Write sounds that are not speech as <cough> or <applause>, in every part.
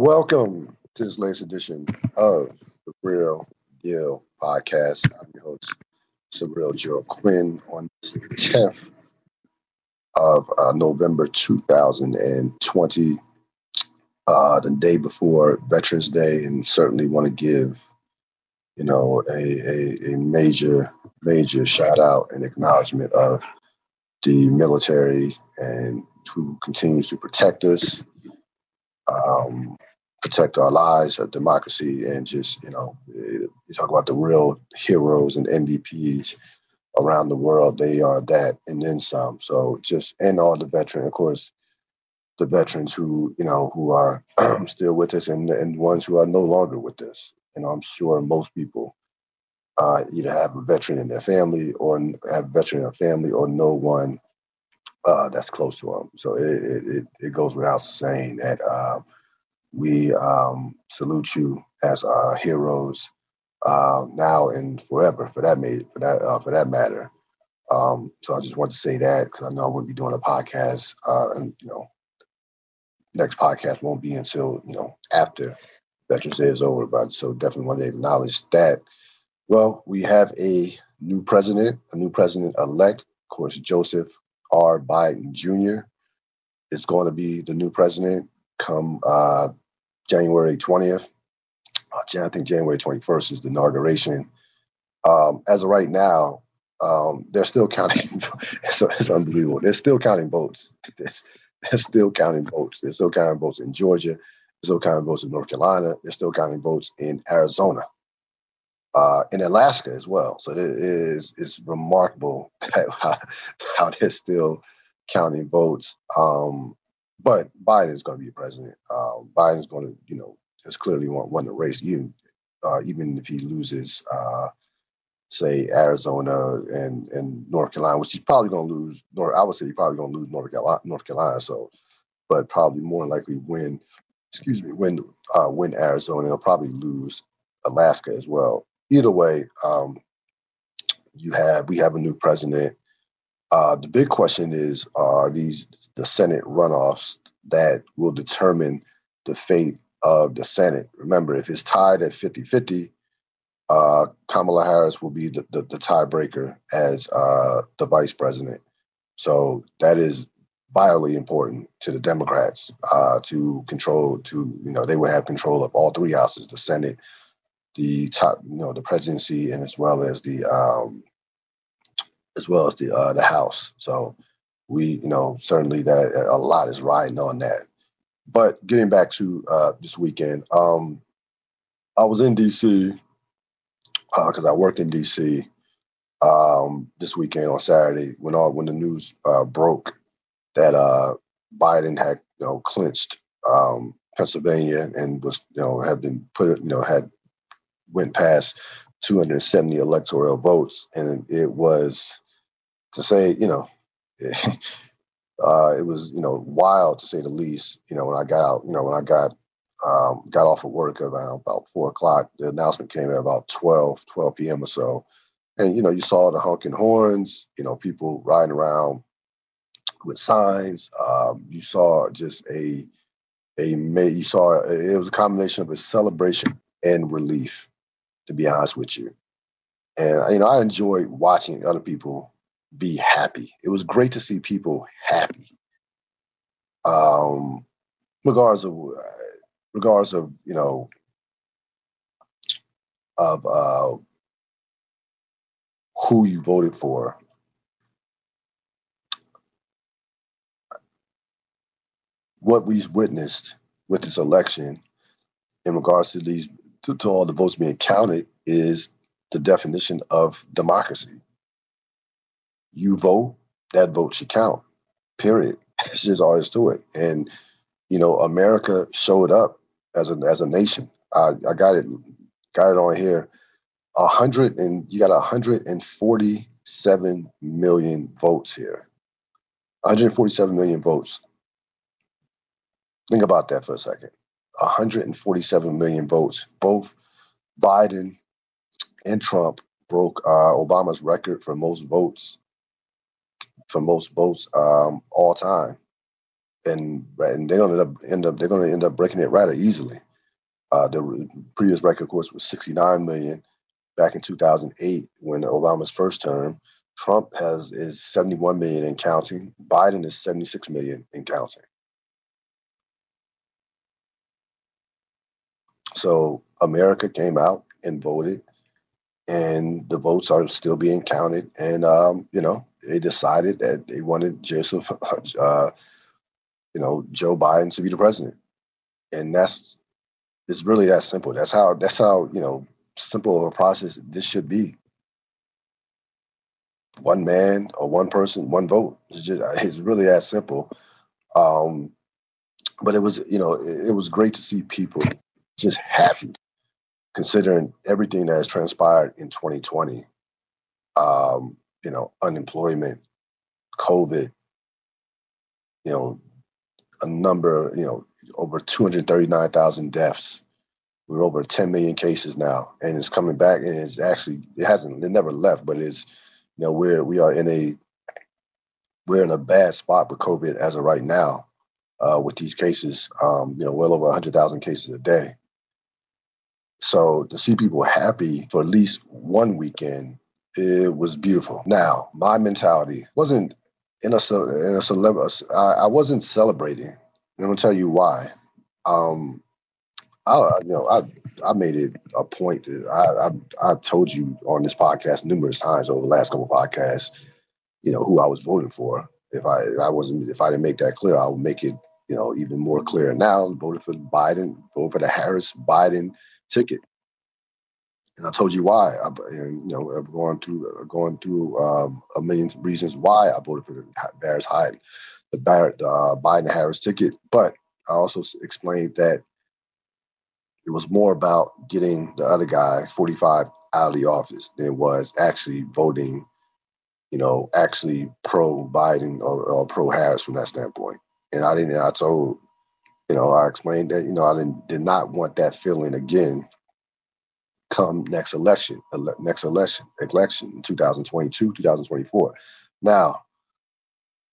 Welcome to this latest edition of the Real Deal Podcast. I'm your host, Cyril Gerald Quinn, on the 10th of uh, November 2020, uh, the day before Veterans Day, and certainly want to give, you know, a, a, a major, major shout out and acknowledgement of the military and who continues to protect us um, protect our lives, our democracy, and just you know, you talk about the real heroes and MVPs around the world. They are that, and then some. So just and all the veterans, of course, the veterans who you know who are <clears throat> still with us, and and ones who are no longer with us. And I'm sure most people uh, either have a veteran in their family, or have a veteran in their family, or no one uh, that's close to them. So it, it, it goes without saying that uh, we um, salute you as our heroes uh, now and forever, for that made for that uh, for that matter. Um, so I just want to say that because I know we'll be doing a podcast, uh, and you know, next podcast won't be until you know after Veterans Day is over. But so definitely want to acknowledge that. Well, we have a new president, a new president elect. Of course, Joseph R. Biden Jr. is going to be the new president come uh, January 20th. Uh, I think January 21st is the inauguration. Um, as of right now, um, they're still counting. <laughs> it's, it's, unbelievable. They're still counting votes. They're, still counting votes. They're still counting votes in Georgia. They're still counting votes in North Carolina. They're still counting votes in Arizona, uh, in Alaska as well. So it is it's remarkable <laughs> how, how they're still counting votes. Um, but Biden is going to be president. Um, Biden's going to, you know, has clearly won, won the race, even uh, even if he loses, uh, say Arizona and and North Carolina, which he's probably going to lose. North, I would say he's probably going to lose North Carolina, North Carolina. So, but probably more likely win. Excuse me, win uh, win Arizona. He'll probably lose Alaska as well. Either way, um, you have we have a new president. Uh, the big question is: Are these the Senate runoffs that will determine the fate of the Senate? Remember, if it's tied at 50 50, uh, Kamala Harris will be the, the, the tiebreaker as uh, the vice president. So that is vitally important to the Democrats uh, to control. To you know, they will have control of all three houses: the Senate, the top, you know, the presidency, and as well as the um, as well as the uh, the House. So we, you know, certainly that a lot is riding on that. But getting back to uh, this weekend, um, I was in DC because uh, I work in DC um, this weekend on Saturday when all when the news uh, broke that uh, Biden had you know clinched um, Pennsylvania and was you know had been put you know had went past 270 electoral votes and it was to say, you know, <laughs> uh, it was you know wild to say the least. You know, when I got out, you know, when I got um, got off of work around about four o'clock, the announcement came at about 12, 12 p.m. or so, and you know, you saw the honking horns. You know, people riding around with signs. Um, you saw just a a you saw it was a combination of a celebration and relief. To be honest with you, and you know, I enjoyed watching other people be happy. It was great to see people happy. Um, regardless of regardless of you know of uh, who you voted for. What we've witnessed with this election, in regards to these to, to all the votes being counted, is the definition of democracy you vote, that vote should count. Period. <laughs> It's just all there's to it. And you know, America showed up as a as a nation. I, I got it got it on here. A hundred and you got hundred and forty seven million votes here. 147 million votes. Think about that for a second. 147 million votes. Both Biden and Trump broke uh, Obama's record for most votes for most votes um, all time. and and they're gonna end up, end up they're gonna end up breaking it rather easily. Uh, the previous record, of course, was 69 million back in 2008 when Obama's first term. Trump has is 71 million in counting. Biden is 76 million in counting. So America came out and voted, and the votes are still being counted. And um, you know, they decided that they wanted Joseph, <laughs> uh, you know, Joe Biden to be the president, and that's it's really that simple. That's how that's how you know simple of a process this should be. One man or one person, one vote. It's just <laughs> it's really that simple. Um, but it was you know it, it was great to see people just happy considering everything that has transpired in 2020 um, you know unemployment covid you know a number you know over 239,000 deaths. We're over 10 million cases now and it's coming back and it's actually it hasn't it never left but it's you know we're we are in a we're in a bad spot with covid as of right now uh, with these cases um, you know well over 100,000 cases a day so to see people happy for at least one weekend, it was beautiful. Now, my mentality wasn't in a, in a celebrity, I, wasn't celebrating. I'm gonna tell you why. Um, I, you know, I, I made it a point that I, I, I told you on this podcast numerous times over the last couple of podcasts, you know, who I was voting for. If I, I wasn't, if I didn't make that clear, I would make it, you know, even more clear. Now, voted for Biden, voted for the Harris Biden ticket. And I told you why. I, and you know, I'm going through going through um, a million reasons why I voted for the Harris Hyde, the Barrett uh, Biden Harris ticket. But I also explained that it was more about getting the other guy 45 out of the office than was actually voting, you know, actually pro Biden or, or pro Harris from that standpoint. And I didn't. I told you know, I explained that, you know, I didn't, did not want that feeling again come next election, ele- next election, election in 2022, 2024. Now,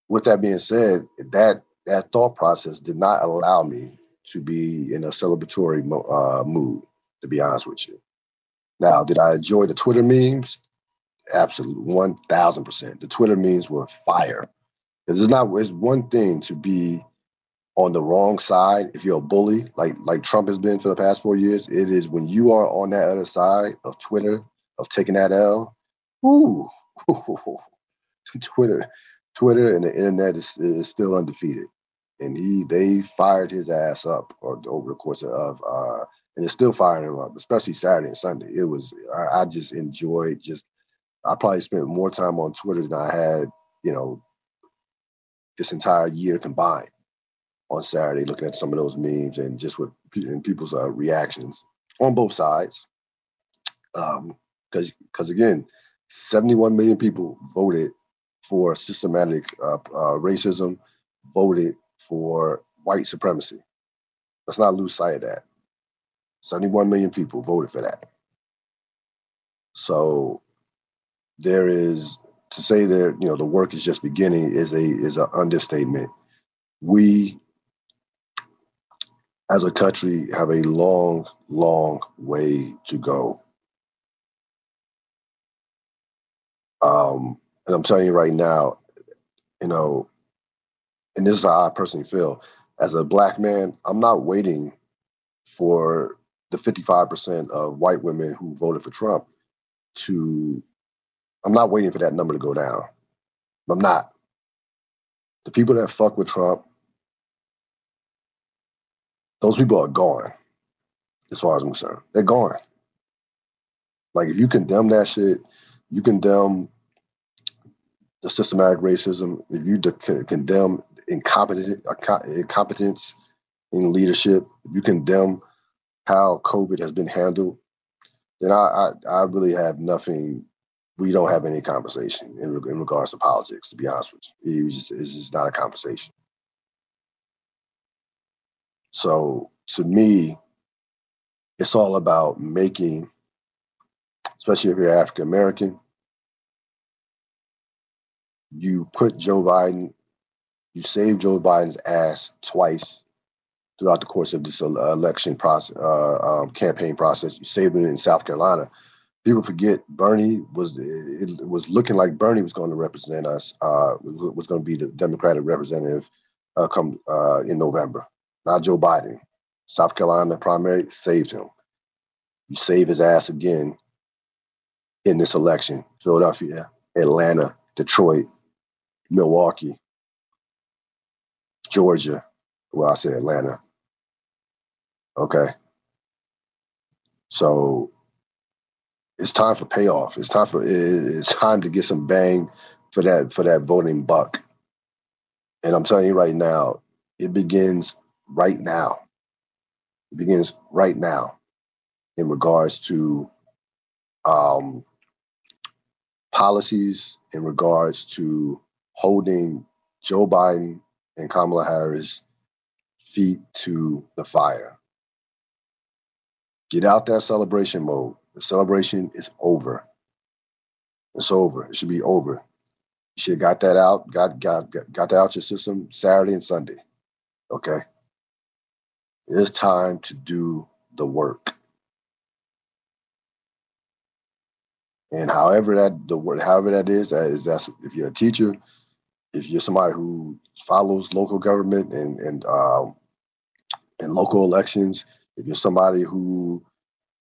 with that being said, that that thought process did not allow me to be in a celebratory uh, mood, to be honest with you. Now, did I enjoy the Twitter memes? Absolutely, 1000%. The Twitter memes were fire. It's not, it's one thing to be on the wrong side, if you're a bully, like like Trump has been for the past four years, it is when you are on that other side of Twitter, of taking that L, ooh, <laughs> Twitter, Twitter and the internet is, is still undefeated. And he they fired his ass up or, over the course of uh and it's still firing him up, especially Saturday and Sunday. It was I, I just enjoyed just I probably spent more time on Twitter than I had, you know, this entire year combined on Saturday, looking at some of those memes and just with and people's uh, reactions on both sides. Because um, because again, 71 million people voted for systematic uh, uh, racism, voted for white supremacy. Let's not lose sight of that. 71 million people voted for that. So there is to say that you know the work is just beginning is a is an understatement. We as a country have a long, long way to go. Um, and I'm telling you right now, you know, and this is how I personally feel. As a black man, I'm not waiting for the 55% of white women who voted for Trump to, I'm not waiting for that number to go down. I'm not. The people that fuck with Trump, those people are gone, as far as I'm concerned. They're gone. Like if you condemn that shit, you condemn the systematic racism. If you de- condemn incompetent incompetence in leadership, if you condemn how COVID has been handled, then I I, I really have nothing. We don't have any conversation in, in regards to politics. To be honest with you, it's just, it's just not a conversation. So to me, it's all about making, especially if you're African American, you put Joe Biden, You saved Joe Biden's ass twice throughout the course of this election process, uh, um, campaign process. You saved it in South Carolina. People forget Bernie was it, it was looking like Bernie was going to represent us. Uh, was going to be the Democratic representative uh, come uh, in November, not Joe Biden. South Carolina primary saved him. You save his ass again in this election. Philadelphia, Atlanta, Detroit, Milwaukee, Georgia. Well, I said Atlanta. Okay. So it's time for payoff. It's time for it's time to get some bang for that for that voting buck. And I'm telling you right now, it begins right now. It begins right now in regards to um, policies, in regards to holding Joe Biden and Kamala Harris feet to the fire. Get out that celebration mode. The celebration is over. It's over. It should be over. You should have got that out, got got got that out your system Saturday and Sunday. Okay. It is time to do the work. And however that the word, however that is, that is that's if you're a teacher, if you're somebody who follows local government and and um, and local elections, if you're somebody who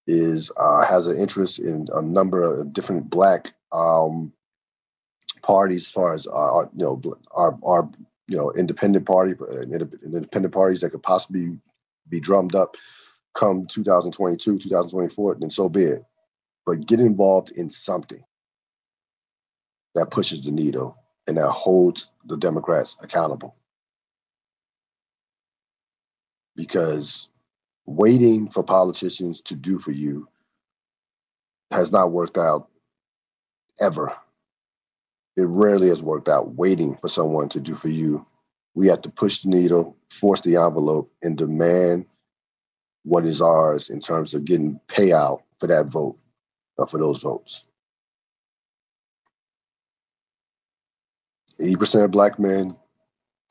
is uh, has an interest in a number of different black um, parties, as far as our, you know our our you know independent party, uh, independent parties that could possibly be drummed up come 2022, 2024, then so be it but get involved in something that pushes the needle and that holds the Democrats accountable. Because waiting for politicians to do for you has not worked out ever. It rarely has worked out waiting for someone to do for you. We have to push the needle, force the envelope, and demand what is ours in terms of getting payout for that vote uh, for those votes. 80% of black men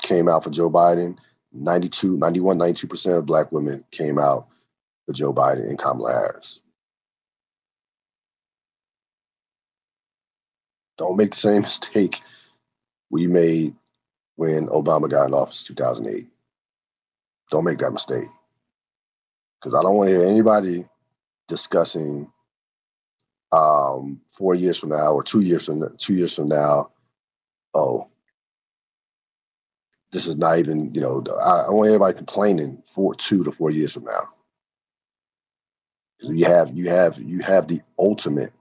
came out for Joe Biden. 92, 91, 92% of black women came out for Joe Biden and Kamala Harris. Don't make the same <laughs> mistake we made when Obama got in office 2008. Don't make that mistake. Because I don't want to hear anybody discussing um, four years from now or two years from two years from now, oh, this is not even you know I, I want everybody complaining for two to four years from now. You have you have you have the ultimate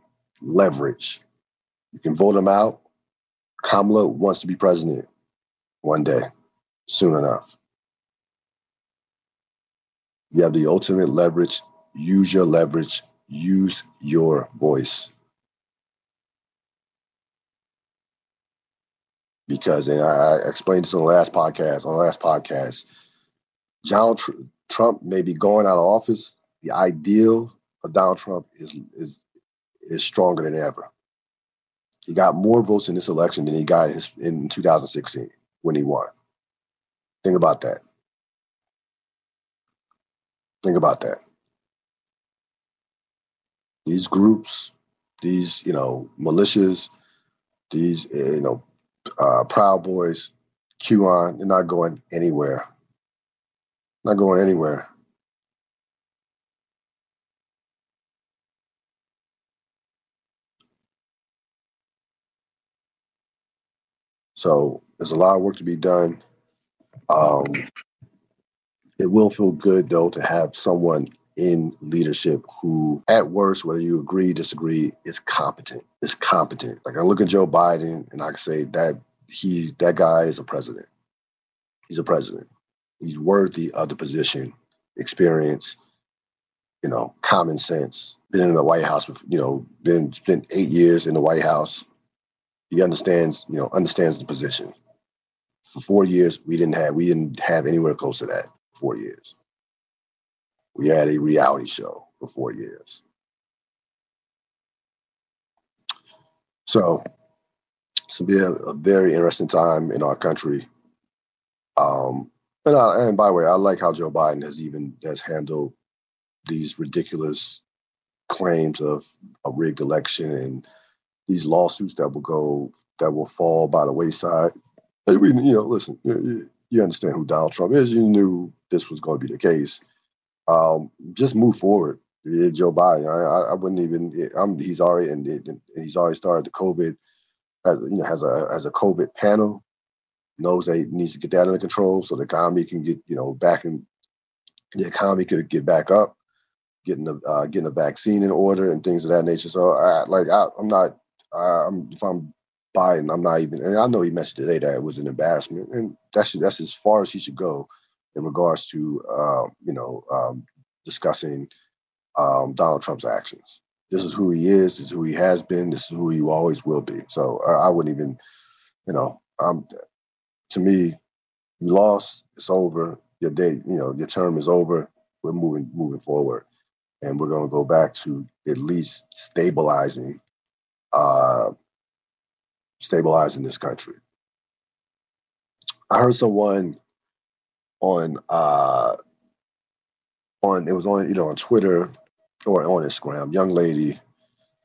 leverage. You can vote him out. Kamala wants to be president one day, soon enough. You have the ultimate leverage. Use your leverage use your voice. Because, and I explained this on the last podcast, on the last podcast, Donald Tr- Trump may be going out of office. The ideal of Donald Trump is, is, is stronger than ever. He got more votes in this election than he got in, his, in 2016 when he won. Think about that. Think about that these groups, these you know militias, these you know uh, Proud Boys, QAnon, they're not going anywhere. Not going anywhere. So there's a lot of work to be done. Um, it will feel good though to have someone in leadership who, at worst, whether you agree, disagree, is competent. Is competent. Like I look at Joe Biden and I can say that he that guy is a president. He's a president. He's worthy of the position, experience, you know, common sense. Been in the White House, you know, been spent eight years in the White House. He understands, you know, understands the position. For four years, we didn't have we didn't have anywhere close to that. Four years we had a reality show for four years. So it's be a, a very interesting time in our country. Um, and, I, and by the way, I like how Joe Biden has even has handled these ridiculous claims of a rigged election and these lawsuits that will go that will fall by the wayside. You know, listen, you, you understand who Donald Trump is. You knew this was going to be the case. Um, just move forward. Joe Biden, I, I wouldn't even. I'm, he's already and he's already started the COVID. Has, you know, has a has a COVID panel. Knows that he needs to get that under control so the economy can get you know back in. The economy could get back up, getting the uh, getting a vaccine in order and things of that nature. So, I, like, I, I'm not. I'm, if I'm Biden, I'm not even. And I know he mentioned today that it was an embarrassment, and that's that's as far as he should go in regards to uh, you know um, discussing um, Donald Trump's actions. This is who he is. This is who he has been. This is who he always will be. So I, I wouldn't even, you know, I'm, to me, you lost. It's over. Your day, you know, your term is over. We're moving moving forward, and we're going to go back to at least stabilizing, uh, stabilizing this country. I heard someone on uh, on it was on you know on Twitter or on Instagram, young lady,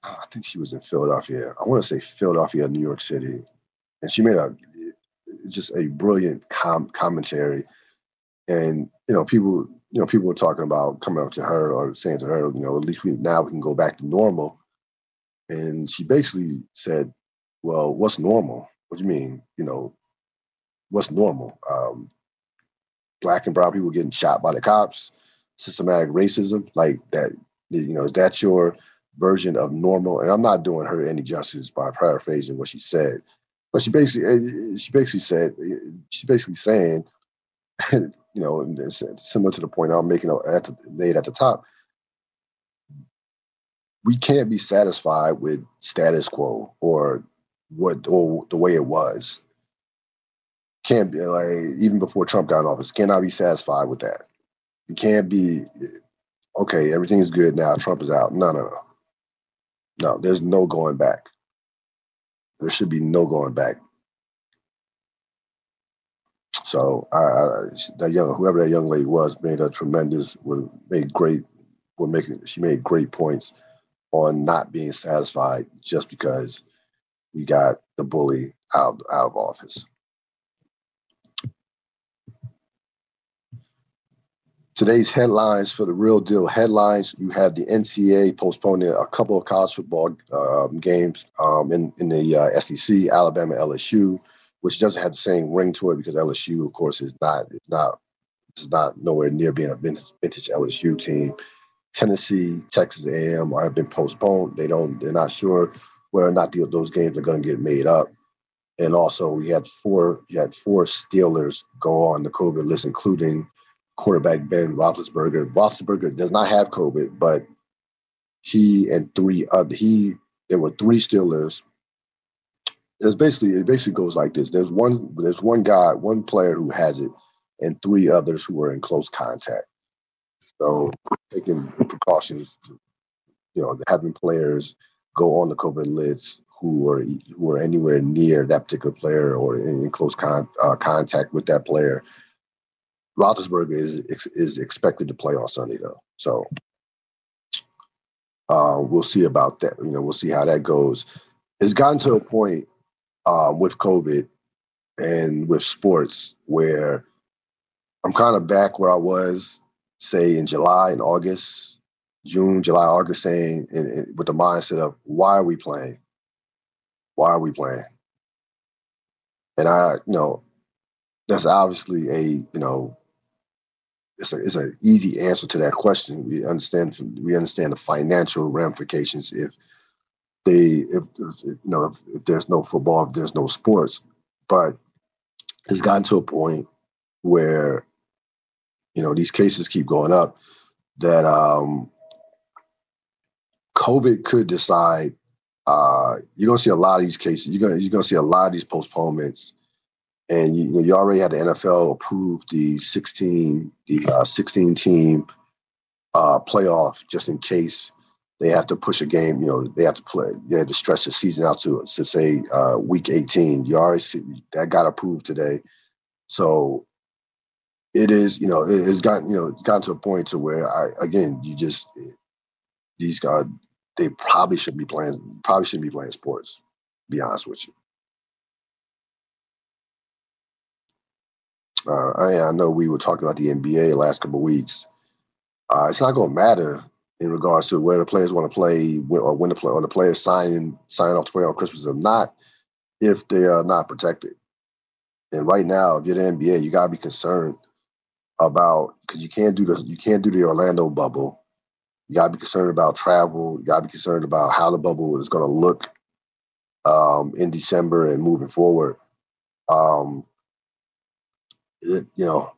I think she was in Philadelphia. I want to say Philadelphia, New York City, and she made a just a brilliant com- commentary. And you know, people, you know, people were talking about coming up to her or saying to her, you know, at least we now we can go back to normal. And she basically said, "Well, what's normal? What do you mean? You know, what's normal? Um, black and brown people getting shot by the cops, systematic racism, like that you know, is that your version of normal? And I'm not doing her any justice by paraphrasing what she said, but she basically eh, she basically said she's basically saying, <laughs> you know, similar to the point I'm making at the, made at the top. We can't be satisfied with status quo or what or the way it was. Can't be like even before Trump got in office. Cannot be satisfied with that. You can't be okay, everything is good now. Trump is out. No, no, no. No, there's no going back. There should be no going back. So I, I, that young whoever that young lady was made a tremendous made great were making she made great points on not being satisfied just because we got the bully out out of office. Today's headlines for the real deal headlines. You have the NCAA postponing a couple of college football uh, games um, in in the uh, SEC, Alabama, LSU, which doesn't have the same ring to it because LSU, of course, is not is not is not nowhere near being a vintage, vintage LSU team. Tennessee, Texas A&M have been postponed. They don't. They're not sure whether or not the, those games are going to get made up. And also, we had four. You had four Steelers go on the COVID list, including quarterback Ben Roethlisberger. Roethlisberger does not have COVID, but he and three other he there were three Steelers. It's basically it basically goes like this. There's one there's one guy, one player who has it, and three others who are in close contact. So taking precautions, you know, having players go on the COVID list who are who are anywhere near that particular player or in close con, uh, contact with that player Roethlisberger is is expected to play on Sunday though, so uh, we'll see about that. You know, we'll see how that goes. It's gotten to a point uh, with COVID and with sports where I'm kind of back where I was, say in July and August, June, July, August, saying and, in, with the mindset of why are we playing? Why are we playing? And I, you know, that's obviously a you know it's, a, it's an easy answer to that question. We understand we understand the financial ramifications if they if you know if, if there's no football, if there's no sports, but it's gotten to a point where you know these cases keep going up that um, COVID could decide. Uh, you're gonna see a lot of these cases. You're gonna you're gonna see a lot of these postponements and you, you already had the NFL approve the 16 the uh, 16 team uh, playoff just in case they have to push a game. You know, they have to play. They had to stretch the season out to to say uh, week 18. You already see that got approved today. So it is, you know, it, it's gotten, you know, it's gotten to a point to where I, again, you just these guys, they probably should be playing, probably shouldn't be playing sports. Be honest with you. Uh, I, I, know we were talking about the NBA last couple weeks. Uh, it's not going to matter in regards to where the players want to play or when the play or the players sign sign off to play on Christmas or not, if they are not protected. And right now, if you're the NBA, you got to be concerned about because you can't do the you can't do the Orlando bubble. You got to be concerned about travel. You got to be concerned about how the bubble is going to look um, in December and moving forward. Um, it, you know,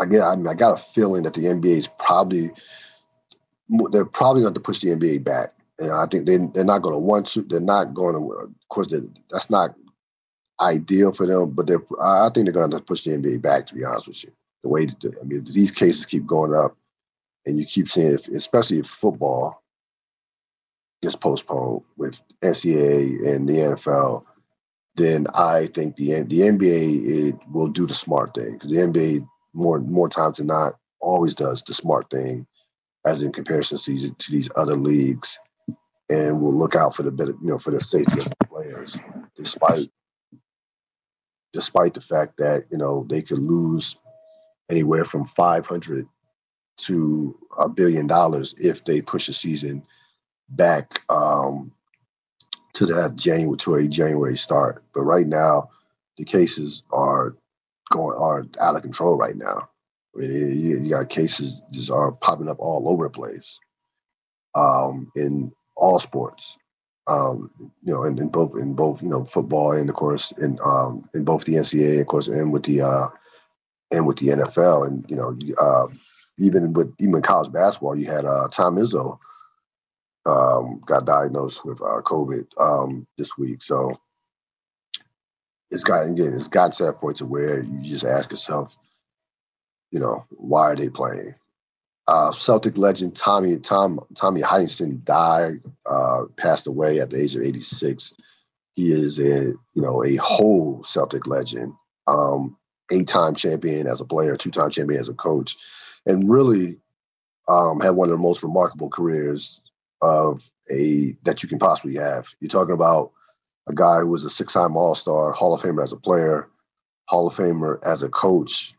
I get, I, mean, I got a feeling that the NBA is probably they're probably going to push the NBA back, and I think they they're not going to want to. They're not going to. Of course, that's not ideal for them, but they're. I think they're going to push the NBA back. To be honest with you, the way that I mean, these cases keep going up, and you keep seeing, especially if football gets postponed with NCAA and the NFL then I think the the NBA it will do the smart thing because the NBA more more times than not always does the smart thing, as in comparison to these, to these other leagues, and will look out for the better you know for the safety of the players, despite despite the fact that you know they could lose anywhere from five hundred to a billion dollars if they push the season back um, to that January to a January start. But right now, the cases are going are out of control right now. I mean, you, you got cases just are popping up all over the place um, in all sports. Um, you know, in, in, both in both you know football and of course in um, in both the NCAA, of course, and with the uh, and with the NFL, and you know, uh, even with even college basketball, you had uh, Tom Izzo um, got diagnosed with uh, COVID um, this week. So it's gotten again, it's gotten to that point to where you just ask yourself, you know, why are they playing? Uh, Celtic legend Tommy Tom Tommy Heinsohn died, uh, passed away at the age of 86. He is a you know a whole Celtic legend, um, eight-time champion as a player, two-time champion as a coach, and really um, had one of the most remarkable careers of a that you can possibly have. You're talking about a guy who was a six-time All-Star, Hall of Famer as a player, Hall of Famer as a coach,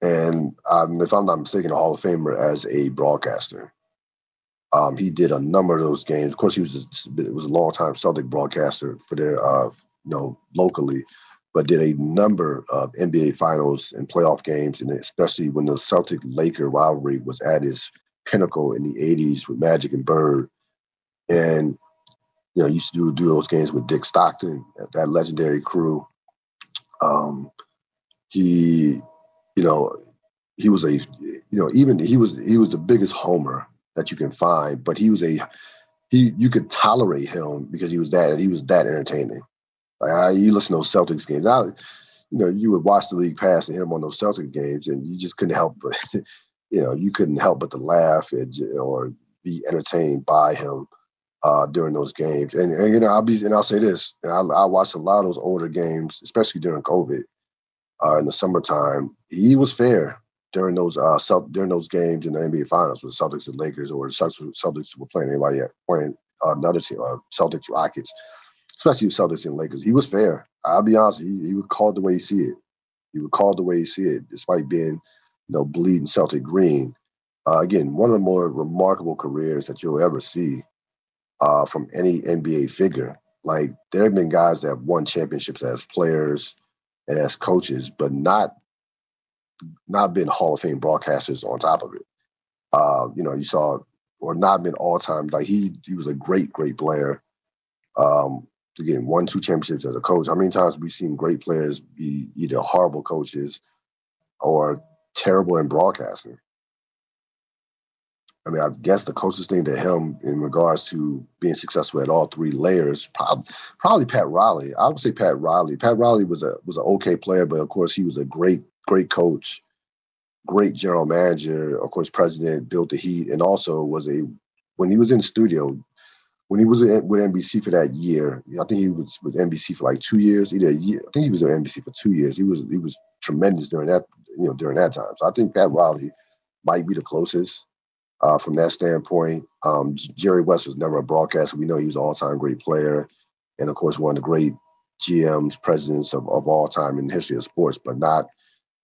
and um, if I'm not mistaken, a Hall of Famer as a broadcaster. Um, he did a number of those games. Of course, he was a, was a long time Celtic broadcaster for their uh, you know locally, but did a number of NBA Finals and playoff games, and especially when the Celtic Laker rivalry was at its pinnacle in the 80s with Magic and Bird. And, you know, used to do, do those games with Dick Stockton, that legendary crew. Um, he, you know, he was a, you know, even he was he was the biggest homer that you can find, but he was a he you could tolerate him because he was that he was that entertaining. Like I, you listen to those Celtics games, I, you know, you would watch the league pass and hit him on those Celtic games, and you just couldn't help but <laughs> you know, you couldn't help but to laugh and, or be entertained by him uh, during those games. And, and, you know, I'll be and I'll say this: I, I watched a lot of those older games, especially during COVID uh, in the summertime. He was fair during those uh, during those games in the NBA Finals with Celtics and Lakers, or the Celtics were playing anybody playing another team, uh, Celtics Rockets, especially Celtics and Lakers. He was fair. I'll be honest. He, he would call it the way he see it. He would call it the way he see it, despite being you know, bleeding Celtic green. Uh, again, one of the more remarkable careers that you'll ever see uh, from any NBA figure. Like there have been guys that have won championships as players and as coaches, but not not been Hall of Fame broadcasters on top of it. Uh, you know, you saw or not been all time. Like he he was a great, great player. Um, again, won two championships as a coach. How many times have we seen great players be either horrible coaches or terrible in broadcasting. I mean, I guess the closest thing to him in regards to being successful at all three layers, probably, probably Pat Riley. I would say Pat Riley. Pat Riley was a was an okay player, but of course he was a great great coach, great general manager. Of course, president built the Heat, and also was a when he was in studio, when he was with NBC for that year, I think he was with NBC for like two years. Either a year, I think he was at NBC for two years. He was he was tremendous during that you know during that time. So I think Pat Riley might be the closest uh, from that standpoint. Um, Jerry West was never a broadcaster. We know he was an all-time great player, and of course one of the great GMs, presidents of, of all time in the history of sports, but not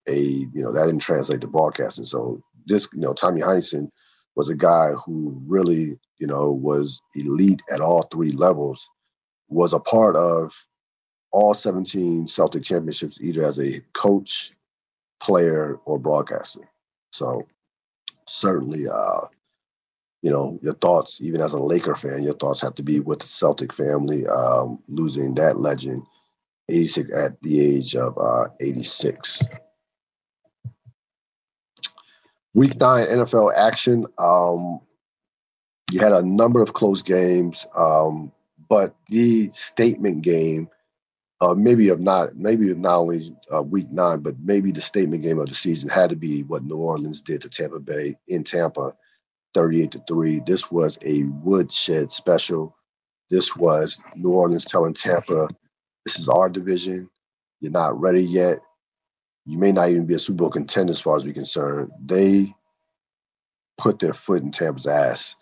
a you know that didn't translate to broadcasting. So this you know Tommy Heinsohn was a guy who really you know was elite at all three levels, was a part of all 17 Celtic championships either as a coach, player, or broadcaster. So certainly, uh, you know, your thoughts, even as a Laker fan, your thoughts have to be with the Celtic family um, losing that legend, 86 at the age of uh, 86. Week nine NFL action. Um, you had a number of close games, um, but the statement game, uh, maybe of not maybe of not only uh, week nine, but maybe the statement game of the season had to be what New Orleans did to Tampa Bay in Tampa, thirty-eight to three. This was a woodshed special. This was New Orleans telling Tampa, "This is our division. You're not ready yet you may not even be a Super Bowl contender as far as we're concerned. They put their foot in Tampa's ass.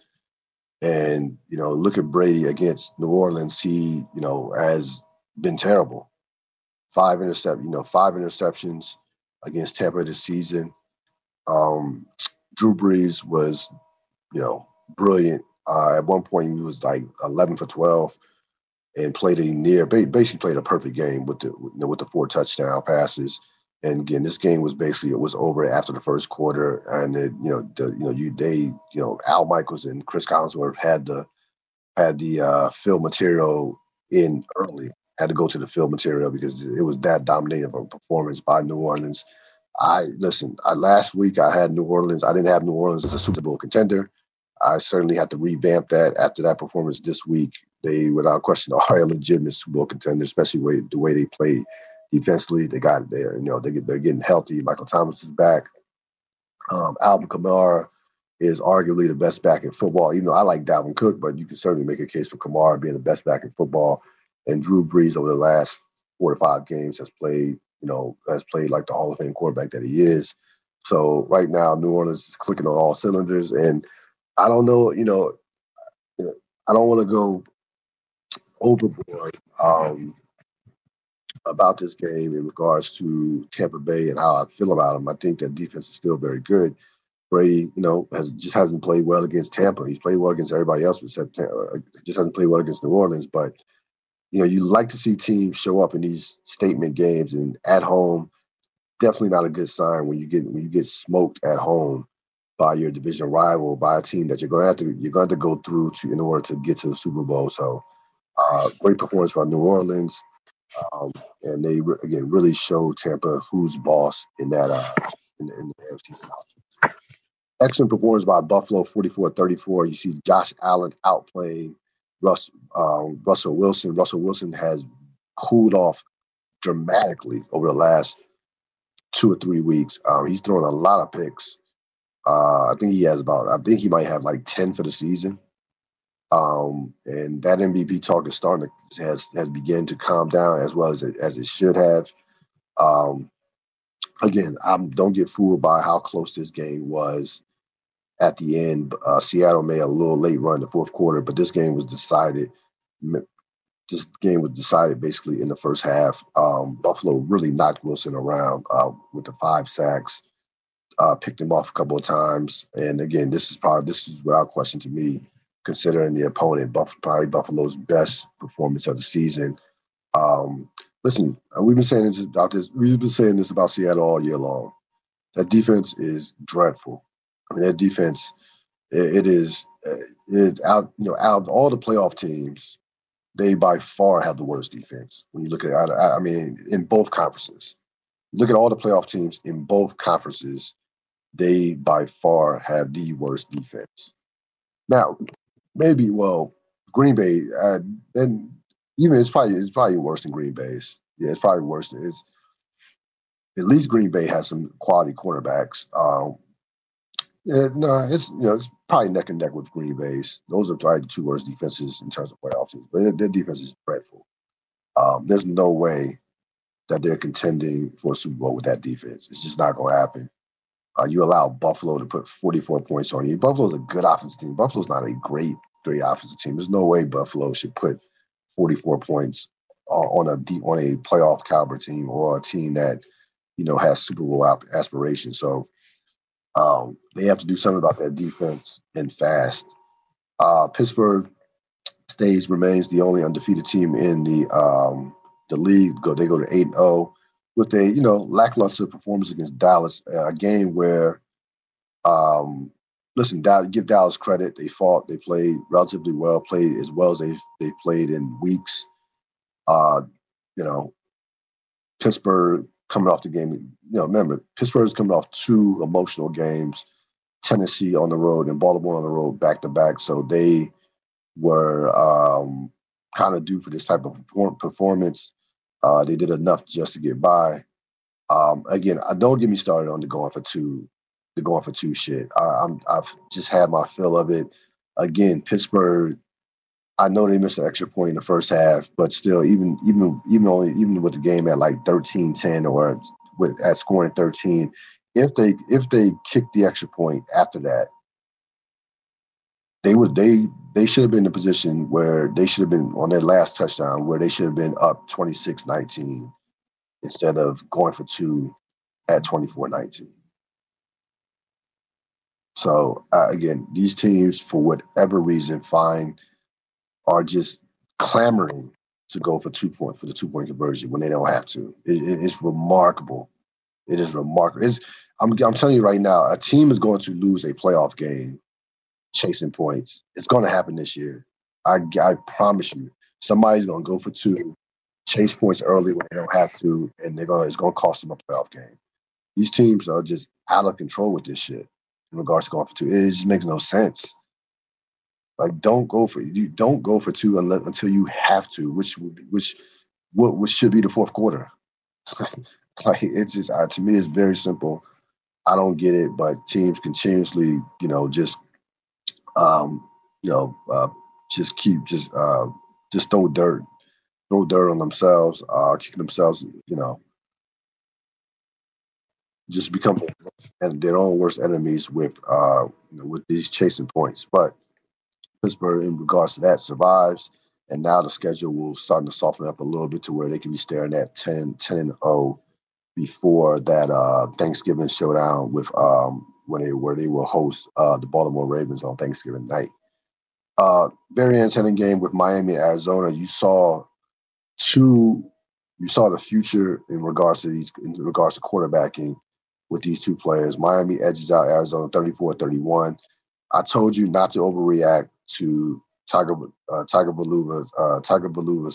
And, you know, look at Brady against New Orleans. He, you know, has been terrible. Five intercept, you know, five interceptions against Tampa this season. Um, Drew Brees was, you know, brilliant. Uh, at one point, he was like 11 for 12 and played a near, basically played a perfect game with the you know, with the four touchdown passes. And again, this game was basically it was over after the first quarter, and it, you know, the, you know, you they, you know, Al Michaels and Chris Collinsworth had the had the uh, field material in early. Had to go to the field material because it was that dominating of a performance by New Orleans. I listen. I, last week I had New Orleans. I didn't have New Orleans as a Super Bowl contender. I certainly had to revamp that after that performance this week. They, without question, <laughs> are a legitimate Super Bowl contender, especially way, the way they played defensively. They got there. You know, they get, they're getting healthy. Michael Thomas is back. Um, Alvin Kamara is arguably the best back in football. Even though I like Dalvin Cook, but you can certainly make a case for Kamara being the best back in football. And Drew Brees over the last four to five games has played, you know, has played like the Hall of Fame quarterback that he is. So right now, New Orleans is clicking on all cylinders, and I don't know, you know, I don't want to go overboard. Um, about this game in regards to Tampa Bay and how I feel about them. I think that defense is still very good. Brady, you know, has just hasn't played well against Tampa. He's played well against everybody else except Tampa. Uh, just hasn't played well against New Orleans. But you know, you like to see teams show up in these statement games and at home. Definitely not a good sign when you get when you get smoked at home by your division rival, by a team that you're going to have to you're going to, to go through to in order to get to the Super Bowl. So, uh, great performance by New Orleans. Um, and they again really showed Tampa who's boss in that uh, in, in the AFC South. Excellent performance by Buffalo, 44-34. You see Josh Allen outplaying Russ, um, Russell Wilson. Russell Wilson has cooled off dramatically over the last two or three weeks. Um, he's thrown a lot of picks. Uh, I think he has about. I think he might have like ten for the season. Um, and that MVP talk is starting to has has begun to calm down as well as it, as it should have. Um, again, I don't get fooled by how close this game was at the end. Uh, Seattle made a little late run in the fourth quarter, but this game was decided. This game was decided basically in the first half. Um, Buffalo really knocked Wilson around uh, with the five sacks, uh, picked him off a couple of times, and again, this is probably this is without question to me considering the opponent, Buff- probably Buffalo's best performance of the season. Um, listen, we've been saying this about this. We've been saying this about Seattle all year long. That defense is dreadful. I mean, that defense, it, it is uh, it out. You know, out of all the playoff teams, they by far have the worst defense. When you look at, I mean, in both conferences, look at all the playoff teams in both conferences, they by far have the worst defense. Now, maybe well Green Bay uh, and even it's probably it's probably worse than Green Bay's. Yeah, it's probably worse. Than, it's at least Green Bay has some quality cornerbacks. Um, Yeah, no, it's you know it's probably neck and neck with Green Bay's. Those are probably the two worst defenses in terms of playoff teams. But their defense is dreadful. Um, there's no way that they're contending for a Super Bowl with that defense. It's just not going to happen. Uh, you allow Buffalo to put 44 points on you. Buffalo's a good offensive team. Buffalo's not a great, three offensive team. There's no way Buffalo should put 44 points on a deep on a playoff caliber team or a team that you know has Super Bowl aspirations. So um, they have to do something about that defense and fast. Uh, Pittsburgh stays remains the only undefeated team in the um, the league. Go they go to eight zero with a you know lackluster performance against Dallas, a game where, um, listen, give Dallas credit. They fought, they played relatively well, played as well as they they played in weeks. Uh, you know, Pittsburgh coming off the game. You know, remember Pittsburgh's coming off two emotional games, Tennessee on the road and Baltimore on the road back to back. So they were um, kind of due for this type of performance. Uh, they did enough just to get by. Um, again, I don't get me started on the going for two, the going for two shit. I, am I've just had my fill of it. Again, Pittsburgh. I know they missed an extra point in the first half, but still, even even even only even with the game at like 13-10 or with at scoring 13, if they if they kick the extra point after that, they would they they should have been in a position where they should have been on their last touchdown where they should have been up 26-19 instead of going for two at 24-19 so uh, again these teams for whatever reason find are just clamoring to go for two point for the two point conversion when they don't have to. It, it, it's remarkable. It is remarkable. It's, I'm, I'm telling you right now a team is going to lose a playoff game chasing points. It's going to happen this year. I, I promise you. Somebody's going to go for two, chase points early when they don't have to, and they're going. To, it's going to cost them a playoff game. These teams are just out of control with this shit in regards to going for two. It just makes no sense. Like, don't go for you. Don't go for two unless, until you have to, which which what which should be the fourth quarter. <laughs> like it's just uh, to me, it's very simple. I don't get it, but teams continuously, you know, just um, you know, uh, just keep just uh, just throw dirt, throw dirt on themselves, uh, kicking themselves, you know, just become and their own worst enemies with uh, with these chasing points. But Pittsburgh, in regards to that, survives, and now the schedule will start to soften up a little bit to where they can be staring at 10, 10 and 0 before that uh, Thanksgiving showdown with um, when they where they will host uh, the Baltimore Ravens on Thanksgiving night. Uh, very entertaining game with Miami, and Arizona. You saw two. You saw the future in regards to these in regards to quarterbacking with these two players. Miami edges out Arizona 34-31. I told you not to overreact to Tiger uh, Tiger Baluva's uh, Tiger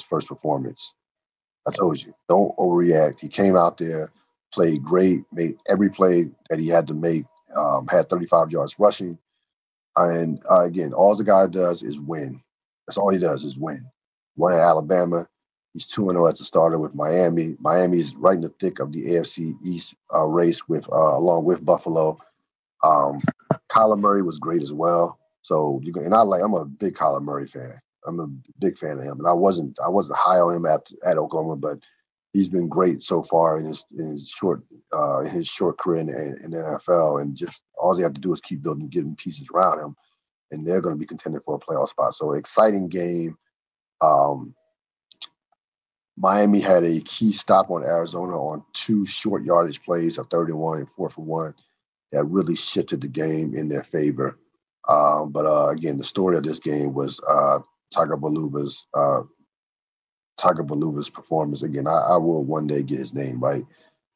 first performance. I told you, don't overreact. He came out there, played great, made every play that he had to make um, had 35 yards rushing. And uh, again, all the guy does is win. That's all he does is win. Won at Alabama. He's 2 0 as a starter with Miami. Miami is right in the thick of the AFC East uh, race with uh, along with Buffalo. Um, Kyler Murray was great as well. So you can, and I like I'm a big Kyler Murray fan. I'm a big fan of him, and I wasn't I wasn't high on him at at Oklahoma, but he's been great so far in his, in his short uh, his short career in, in, the NFL. And just all they have to do is keep building, getting pieces around him, and they're going to be contending for a playoff spot. So exciting game. Um, Miami had a key stop on Arizona on two short yardage plays, a 31 and four for one, that really shifted the game in their favor. Um, but uh, again, the story of this game was uh, Tiger Baluva's Tiger Baluva's performance. Again, I, I, will one day get his name right,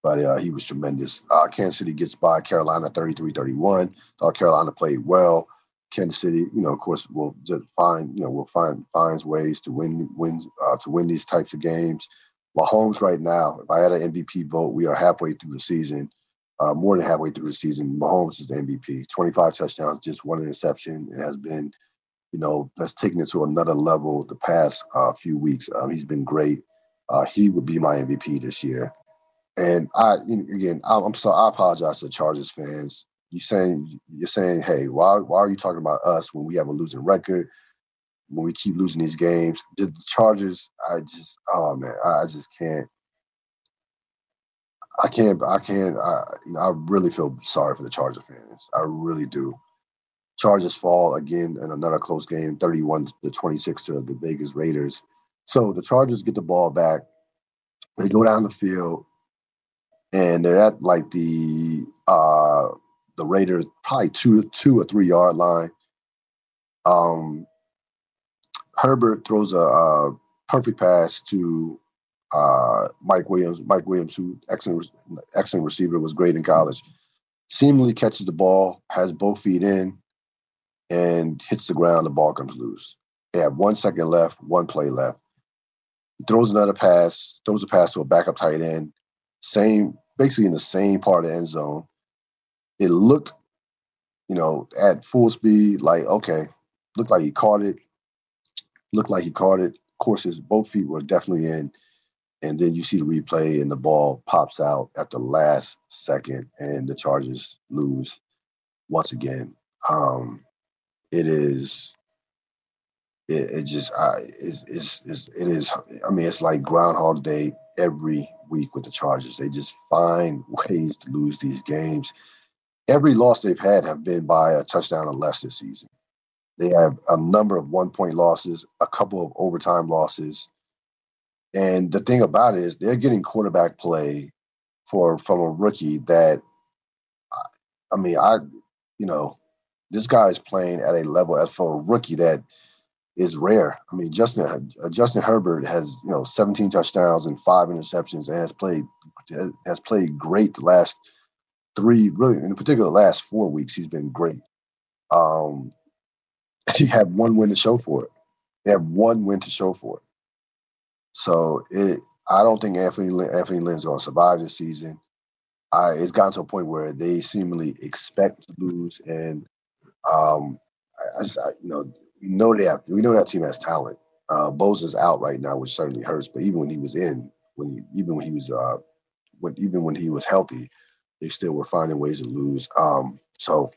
but uh, he was tremendous. Uh, Kansas City gets by Carolina 33-31. Thought Carolina played well. Kansas City, you know, of course, will find, you know, will find finds ways to win, win, uh, to win these types of games. Mahomes, right now, if I had an MVP vote, we are halfway through the season, uh, more than halfway through the season. Mahomes is the MVP. 25 touchdowns, just one interception. It has been you know, that's taken it to another level the past uh, few weeks. Um, he's been great. Uh, he would be my MVP this year. And I, again, I'm sorry, I apologize to the Chargers fans. you saying you're saying, hey, why why are you talking about us when we have a losing record? When we keep losing these games, the Chargers, I just, oh man, I just can't. I can't. I can't. I, you know, I really feel sorry for the Charger fans. I really do. Chargers fall again in another close game, 31 to 26 to the Vegas Raiders. So the Chargers get the ball back. They go down the field, and they're at like the uh the Raiders probably two two or three yard line. Um, Herbert throws a, a perfect pass to uh, Mike Williams. Mike Williams, who excellent excellent receiver, was great in college. Seemingly catches the ball, has both feet in, and hits the ground. The ball comes loose. They have one second left, one play left. Throws another pass, throws a pass to a backup tight end, same, basically in the same part of the end zone. It looked, you know, at full speed, like okay, looked like he caught it. Looked like he caught it. Of course, his both feet were definitely in. And then you see the replay, and the ball pops out at the last second, and the Chargers lose once again. Um, it is it, it just I it's, it's, it's it is I mean it's like Groundhog Day every week with the Chargers. They just find <laughs> ways to lose these games. Every loss they've had have been by a touchdown or less this season. They have a number of one point losses, a couple of overtime losses. And the thing about it is they're getting quarterback play for from a rookie that I mean, I you know, this guy is playing at a level as for a rookie that is rare. I mean, Justin uh, Justin Herbert has you know 17 touchdowns and five interceptions and has played has played great the last three really in particular the last four weeks he's been great. Um, <laughs> he had one win to show for it. They have one win to show for it. So it I don't think Anthony Anthony Lynn's going to survive this season. I, it's gotten to a point where they seemingly expect to lose, and um, I, I you know, we know they have, we know that team has talent. Uh, Bosa's out right now, which certainly hurts. But even when he was in, when he, even when he was, uh, when even when he was healthy, they still were finding ways to lose. Um, so,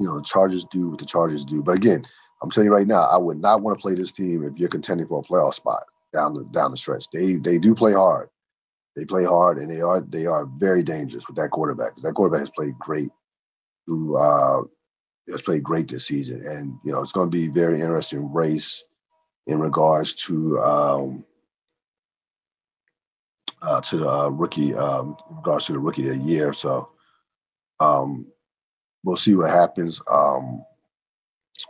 you know, the Chargers do what the Chargers do. But again, I'm telling you right now, I would not want to play this team if you're contending for a playoff spot down the down the stretch. They they do play hard. They play hard, and they are they are very dangerous with that quarterback. That quarterback has played great through uh, has played great this season, and you know it's going to be very interesting race in regards to um, uh, to the uh, rookie, um, regards to the rookie of the year. So um, we'll see what happens um,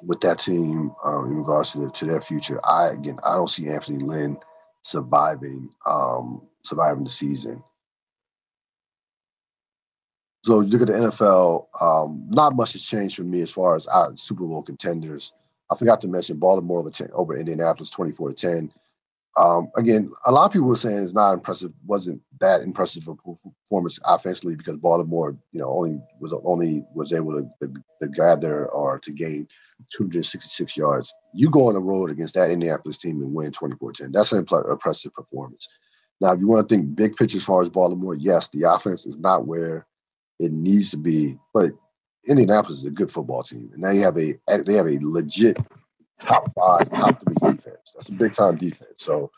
with that team um, in regards to, the, to their future. I again, I don't see Anthony Lynn surviving um, surviving the season. So you look at the NFL, um, not much has changed for me as far as our Super Bowl contenders. I forgot to mention Baltimore over, 10, over Indianapolis, twenty-four to ten. Um, again, a lot of people were saying it's not impressive, wasn't that impressive of a performance offensively because Baltimore, you know, only was only was able to, to, to gather or to gain 266 yards. You go on the road against that Indianapolis team and win 24-10. That's an impressive performance. Now, if you want to think big picture as far as Baltimore, yes, the offense is not where it needs to be. But Indianapolis is a good football team, and now you have a they have a legit top five, top three defense. That's a big time defense. So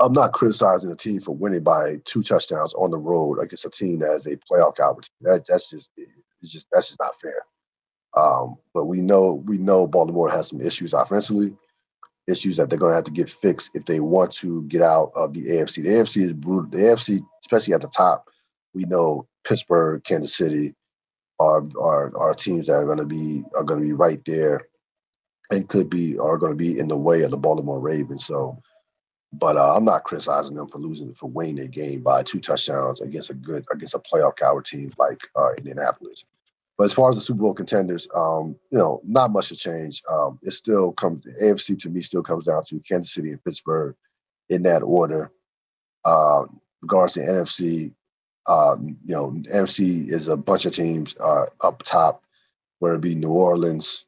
I'm not criticizing the team for winning by two touchdowns on the road against a team that has a playoff caliber. That that's just it's just that's just not fair. Um, but we know we know Baltimore has some issues offensively, issues that they're going to have to get fixed if they want to get out of the AFC. The AFC is brutal. The AFC, especially at the top, we know Pittsburgh, Kansas City are are are teams that are going to be are going to be right there, and could be are going to be in the way of the Baltimore Ravens. So, but uh, I'm not criticizing them for losing for winning their game by two touchdowns against a good against a playoff caliber team like uh, Indianapolis. But as far as the Super Bowl contenders, um, you know, not much has changed. Um, it still comes AFC to me still comes down to Kansas City and Pittsburgh in that order. Uh, regards to NFC, um, you know, NFC is a bunch of teams uh, up top, whether it be New Orleans.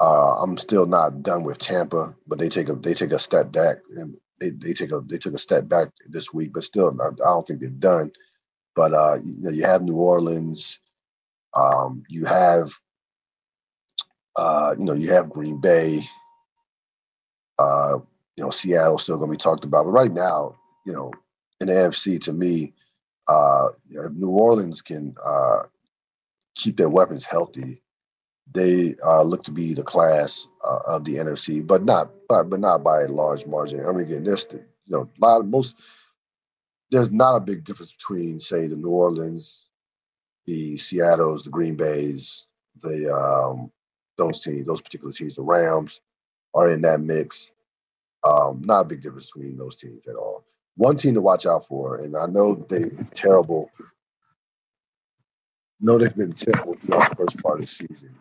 Uh, I'm still not done with Tampa, but they take a they take a step back and they, they take a they took a step back this week, but still I, I don't think they're done. But uh, you know, you have New Orleans, Um, you have, uh, you know, you have Green Bay. Uh, you know, Seattle still going to be talked about, but right now, you know, in the AFC, to me, uh, if New Orleans can uh, keep their weapons healthy, they uh, look to be the class uh, of the NFC, but not but, but not by a large margin. I mean, again, this you know, a lot of most there's not a big difference between say the New Orleans, the Seattle's, the Green Bay's, the um, those teams, those particular teams, the Rams are in that mix. Um, not a big difference between those teams at all. One team to watch out for, and I know they've been terrible. No, they've been terrible throughout the first part of the season,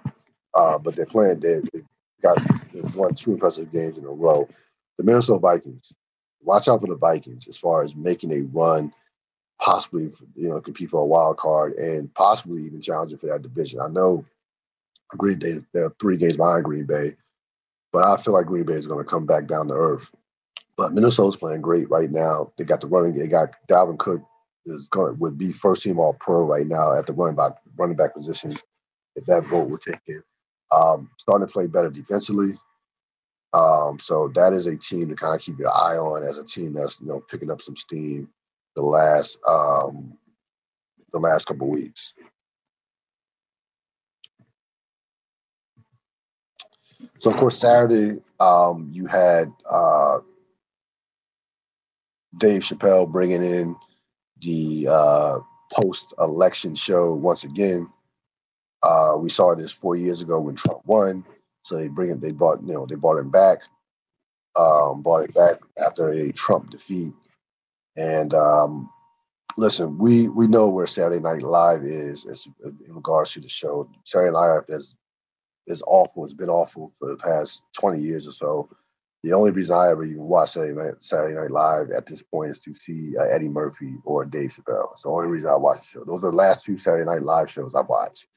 uh, but they're playing. They, they got they've won two impressive games in a row. The Minnesota Vikings. Watch out for the Vikings as far as making a run, possibly you know compete for a wild card and possibly even challenging for that division. I know Green Bay they're three games behind Green Bay, but I feel like Green Bay is going to come back down to earth. But Minnesota's playing great right now. They got the running. They got Dalvin Cook is going would be first team All Pro right now at the running back running back position if that vote were taken. Um, starting to play better defensively. Um, so that is a team to kind of keep your eye on as a team that's you know picking up some steam the last um, the last couple weeks. So of course Saturday um, you had uh, Dave Chappelle bringing in the uh, post-election show once again. Uh, we saw this four years ago when Trump won, so they bring it. They brought you know they brought him back, um, brought it back after a Trump defeat. And um, listen, we we know where Saturday Night Live is as, in regards to the show. Saturday Night Live is is awful. It's been awful for the past twenty years or so. The only reason I ever even watch Saturday Night, Saturday Night Live at this point is to see uh, Eddie Murphy or Dave Chappelle. It's the only reason I watch the show. Those are the last two Saturday Night Live shows I've watched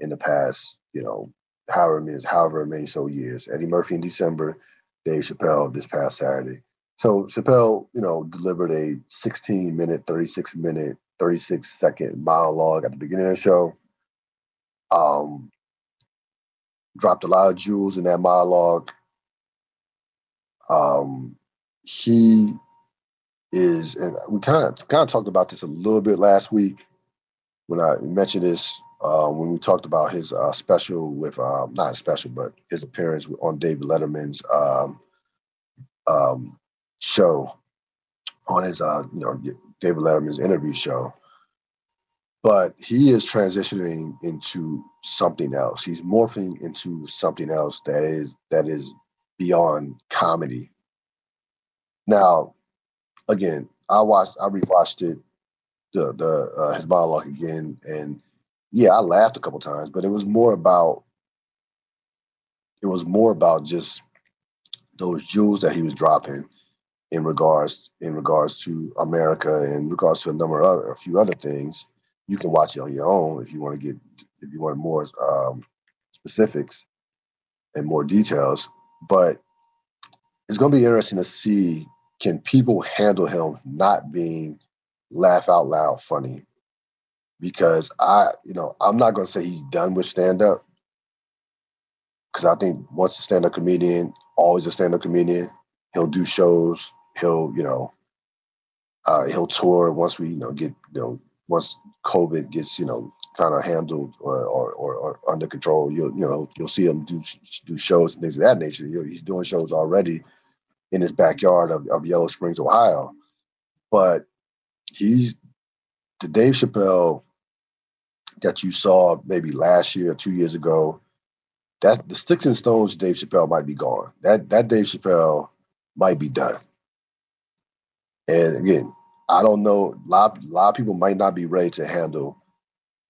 in the past, you know, however many, however many so years. Eddie Murphy in December, Dave Chappelle this past Saturday. So Chappelle, you know, delivered a 16 minute, 36 minute, 36 second monologue at the beginning of the show. Um, dropped a lot of jewels in that monologue um, he is, and we kind of kind of talked about this a little bit last week when I mentioned this uh, when we talked about his uh, special with uh, not special, but his appearance on David Letterman's um, um, show on his uh, you know David Letterman's interview show. But he is transitioning into something else. He's morphing into something else that is that is beyond comedy. Now, again, I watched, I rewatched it, the the uh, his monologue again, and yeah, I laughed a couple times, but it was more about, it was more about just those jewels that he was dropping in regards in regards to America, in regards to a number of other, a few other things. You can watch it on your own if you want to get if you want more um, specifics and more details. But it's going to be interesting to see can people handle him not being laugh out loud funny? Because I, you know, I'm not going to say he's done with stand up because I think once a stand up comedian, always a stand up comedian, he'll do shows, he'll, you know, uh, he'll tour once we, you know, get, you know, once COVID gets, you know, kind of handled or, or, or, under control, you'll, you know, you'll see him do do shows and things of that nature. You he's doing shows already in his backyard of, of Yellow Springs, Ohio. But he's the Dave Chappelle that you saw maybe last year two years ago. That the sticks and stones Dave Chappelle might be gone. That that Dave Chappelle might be done. And again, I don't know. A lot, a lot of people might not be ready to handle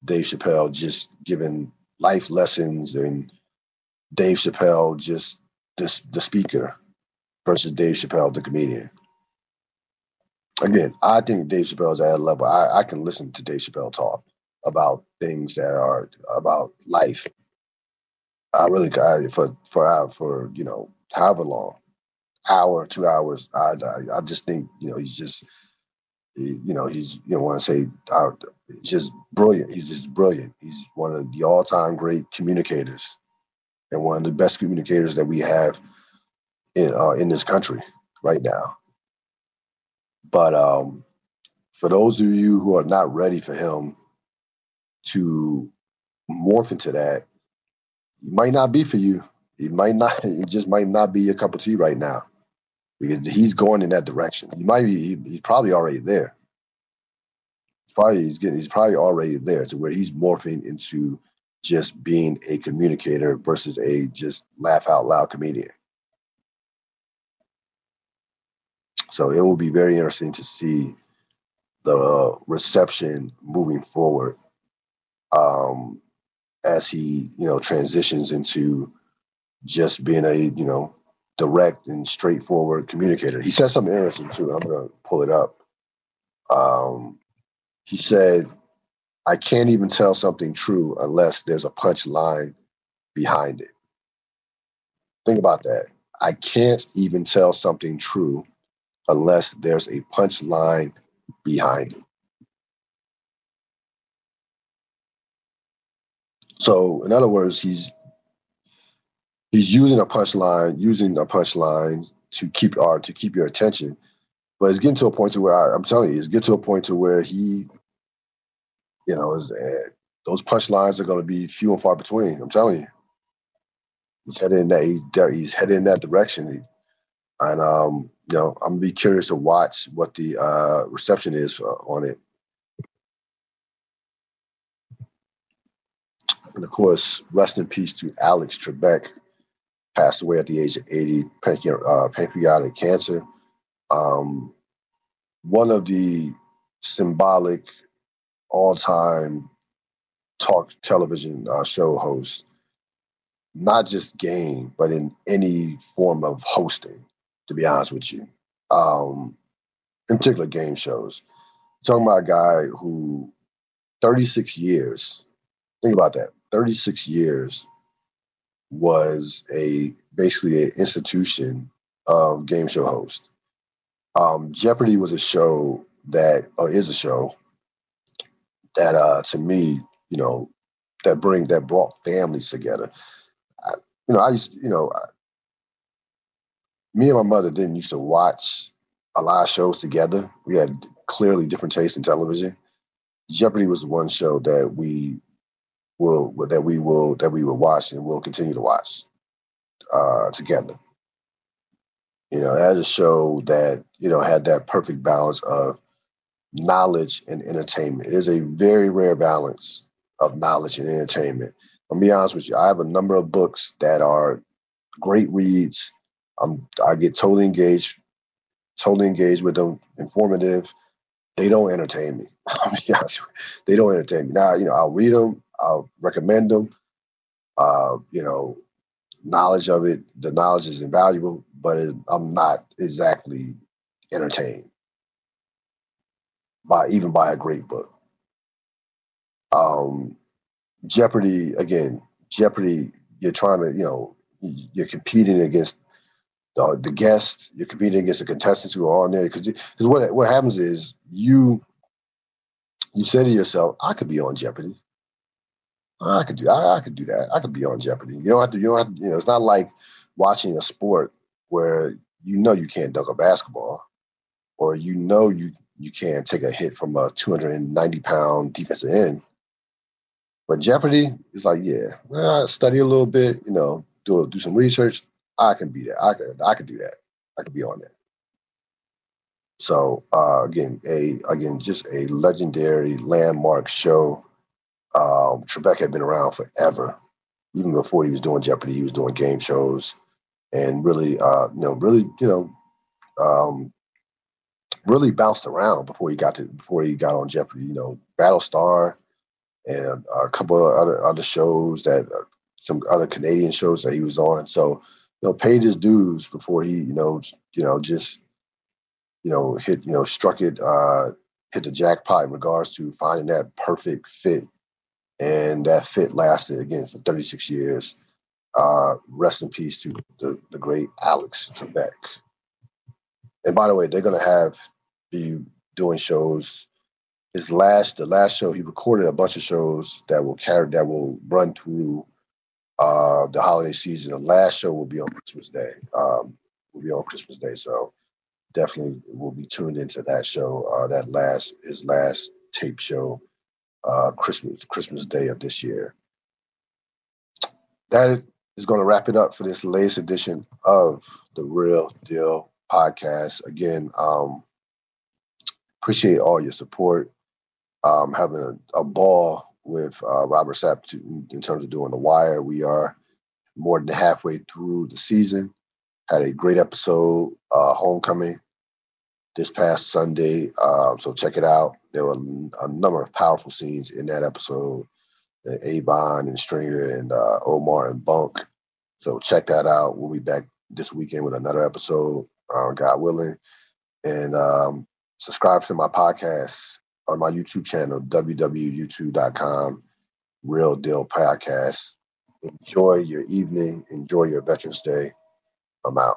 Dave Chappelle just giving life lessons and Dave Chappelle just this the speaker versus Dave Chappelle the comedian. Again, I think Dave Chappelle's at a level I, I can listen to Dave Chappelle talk about things that are about life. I really I, for for for you know however long, hour two hours. I, I I just think you know he's just you know, he's you know want to say uh, just brilliant. He's just brilliant. He's one of the all-time great communicators, and one of the best communicators that we have in uh, in this country right now. But um, for those of you who are not ready for him to morph into that, it might not be for you. It might not. <laughs> It just might not be a cup of tea right now, because he's going in that direction. He might be. He's probably already there. He's probably he's getting. He's probably already there to where he's morphing into just being a communicator versus a just laugh out loud comedian. So it will be very interesting to see the uh, reception moving forward um, as he, you know, transitions into just being a, you know, direct and straightforward communicator. He said something interesting too. I'm going to pull it up. Um, he said, I can't even tell something true unless there's a punchline behind it. Think about that. I can't even tell something true unless there's a punchline behind it. So, in other words, he's he's using a punchline, using a punchline to keep our to keep your attention. But it's getting to a point to where I, am telling you, it's getting to a point to where he, you know, is uh, those punchlines are going to be few and far between. I'm telling you, he's heading in that he's, he's in that direction, and um, you know, I'm gonna be curious to watch what the uh, reception is uh, on it. And of course, rest in peace to Alex Trebek, passed away at the age of 80, uh, pancreatic cancer. Um, one of the symbolic all-time talk television uh, show hosts, not just game, but in any form of hosting to be honest with you. Um, in particular, game shows. talking about a guy who 36 years, think about that, 36 years was a basically an institution of game show host. Um, Jeopardy was a show that, or is a show that, uh, to me, you know, that bring that brought families together. I, you know, I used, you know, me and my mother didn't used to watch a lot of shows together. We had clearly different tastes in television. Jeopardy was the one show that we will that we will that we will watch and will continue to watch uh, together. You know, as a show that you know had that perfect balance of knowledge and entertainment. It is a very rare balance of knowledge and entertainment. I'll be honest with you. I have a number of books that are great reads I'm I get totally engaged, totally engaged with them, informative. They don't entertain me. <laughs> I'll be honest. they don't entertain me. Now, you know, I'll read them, I'll recommend them. Uh, you know, knowledge of it, the knowledge is invaluable, but it, I'm not exactly entertained by even by a great book. Um, Jeopardy again, Jeopardy. You're trying to, you know, you're competing against the, the guests, you're competing against the contestants who are on there. Because because what what happens is you you say to yourself, I could be on Jeopardy. I could do I, I could do that. I could be on Jeopardy. You don't have to. You don't have to. You know, it's not like watching a sport where you know you can't dunk a basketball, or you know you you can't take a hit from a 290 pound defensive end. But Jeopardy is like, yeah, well, study a little bit, you know, do do some research. I can be that. I could I could do that. I could be on that. So uh, again, a again just a legendary landmark show. Um, Trebek had been around forever, even before he was doing Jeopardy. He was doing game shows, and really, uh, you know, really, you know, um, really bounced around before he got to before he got on Jeopardy. You know, Battlestar, and a couple of other other shows that uh, some other Canadian shows that he was on. So you know, paid his dues before he, you know, you know, just, you know, hit, you know, struck it, uh, hit the jackpot in regards to finding that perfect fit. And that fit lasted again for 36 years. Uh, rest in peace to the, the great Alex Trebek. And by the way, they're gonna have be doing shows. His last, the last show, he recorded a bunch of shows that will carry that will run through uh, the holiday season. The last show will be on Christmas Day. Um, will be on Christmas Day, so definitely will be tuned into that show. Uh, that last his last tape show, uh, Christmas Christmas Day of this year. That is going to wrap it up for this latest edition of the RIL DIL podcast. Again, um, appreciate all your support. Um, having a, a ball with uh, Robert Sapp to, in terms of doing the wire. We are more than halfway through the season. Had a great episode, uh, Homecoming, this past Sunday. Um, so check it out. There were a number of powerful scenes in that episode. Avon and Stringer and uh, Omar and Bunk. So check that out. We'll be back this weekend with another episode, uh, God willing. And um, subscribe to my podcast on my YouTube channel, www.youtube.com, RIL DIL Podcast. Enjoy your evening. Enjoy your Veterans Day. I'm out.